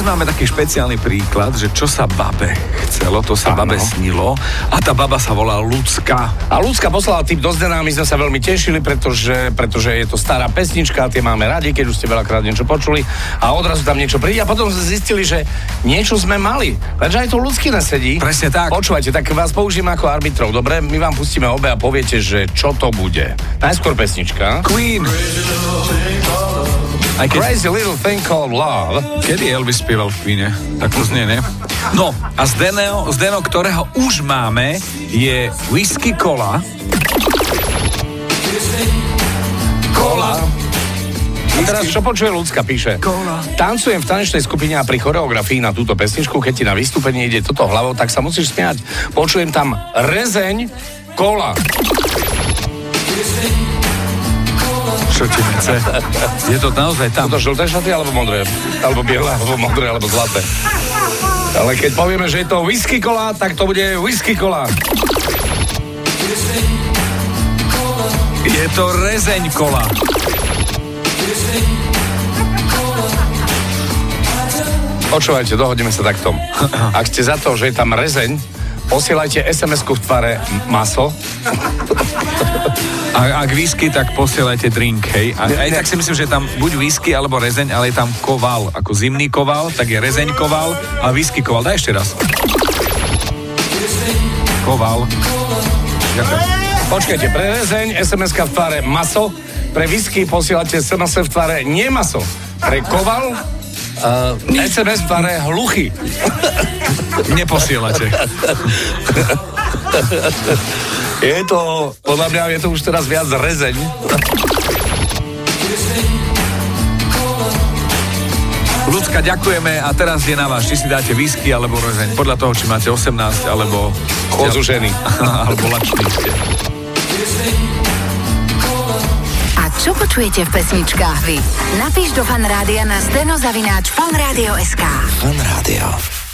máme taký špeciálny príklad, že čo sa babe chcelo, to sa Áno. babe snilo a tá baba sa volá Lucka. A ľudská poslala tým do Zdena, my sme sa veľmi tešili, pretože, pretože je to stará pesnička, tie máme radi, keď už ste veľakrát niečo počuli a odrazu tam niečo príde a potom sme zistili, že niečo sme mali. Lenže aj to ľudský nesedí. Presne tak. Počúvajte, tak vás použijem ako arbitrov, dobre? My vám pustíme obe a poviete, že čo to bude. Najskôr pesnička. Queen. Aj keď, Crazy Little Thing Called Love. kedy Elvis spieval v Queene? Tak to znie, ne? No, a Zdeno, Zdeno, ktorého už máme, je Whisky Cola. Kola. A teraz čo počuje ľudská, píše? Tancujem v tanečnej skupine a pri choreografii na túto pesničku, keď ti na vystúpenie ide toto hlavou, tak sa musíš smiať. Počujem tam rezeň kola. Čo ti nechce? Je to naozaj tam. Sú to žlté šaty alebo modré? Alebo biele, alebo modré, alebo zlaté. Ale keď povieme, že je to whisky kola, tak to bude whisky kola. Je to rezeň kola. Počúvajte, dohodneme sa takto. Ak ste za to, že je tam rezeň, posielajte SMS-ku v tvare maso. A ak whisky, tak posielajte drink, hej. A aj tak si myslím, že tam buď whisky alebo rezeň, ale je tam koval. Ako zimný koval, tak je rezeň koval a whisky koval. Daj ešte raz. Koval. Ďakujem. Počkajte, pre rezeň SMS-ka v tvare maso, pre whisky posielate SMS v tvare nemaso. Pre koval uh, SMS v tvare hluchy. Neposielate. Je to, podľa mňa je to už teraz viac rezeň. Ľudská, ďakujeme a teraz je na vás, či si dáte whisky alebo rezeň. Podľa toho, či máte 18 alebo... Ozužený. alebo lačný ste. A čo počujete v pesničkách vy? Napíš do fanrádia na steno zavináč fanradio.sk. Fan Rádio.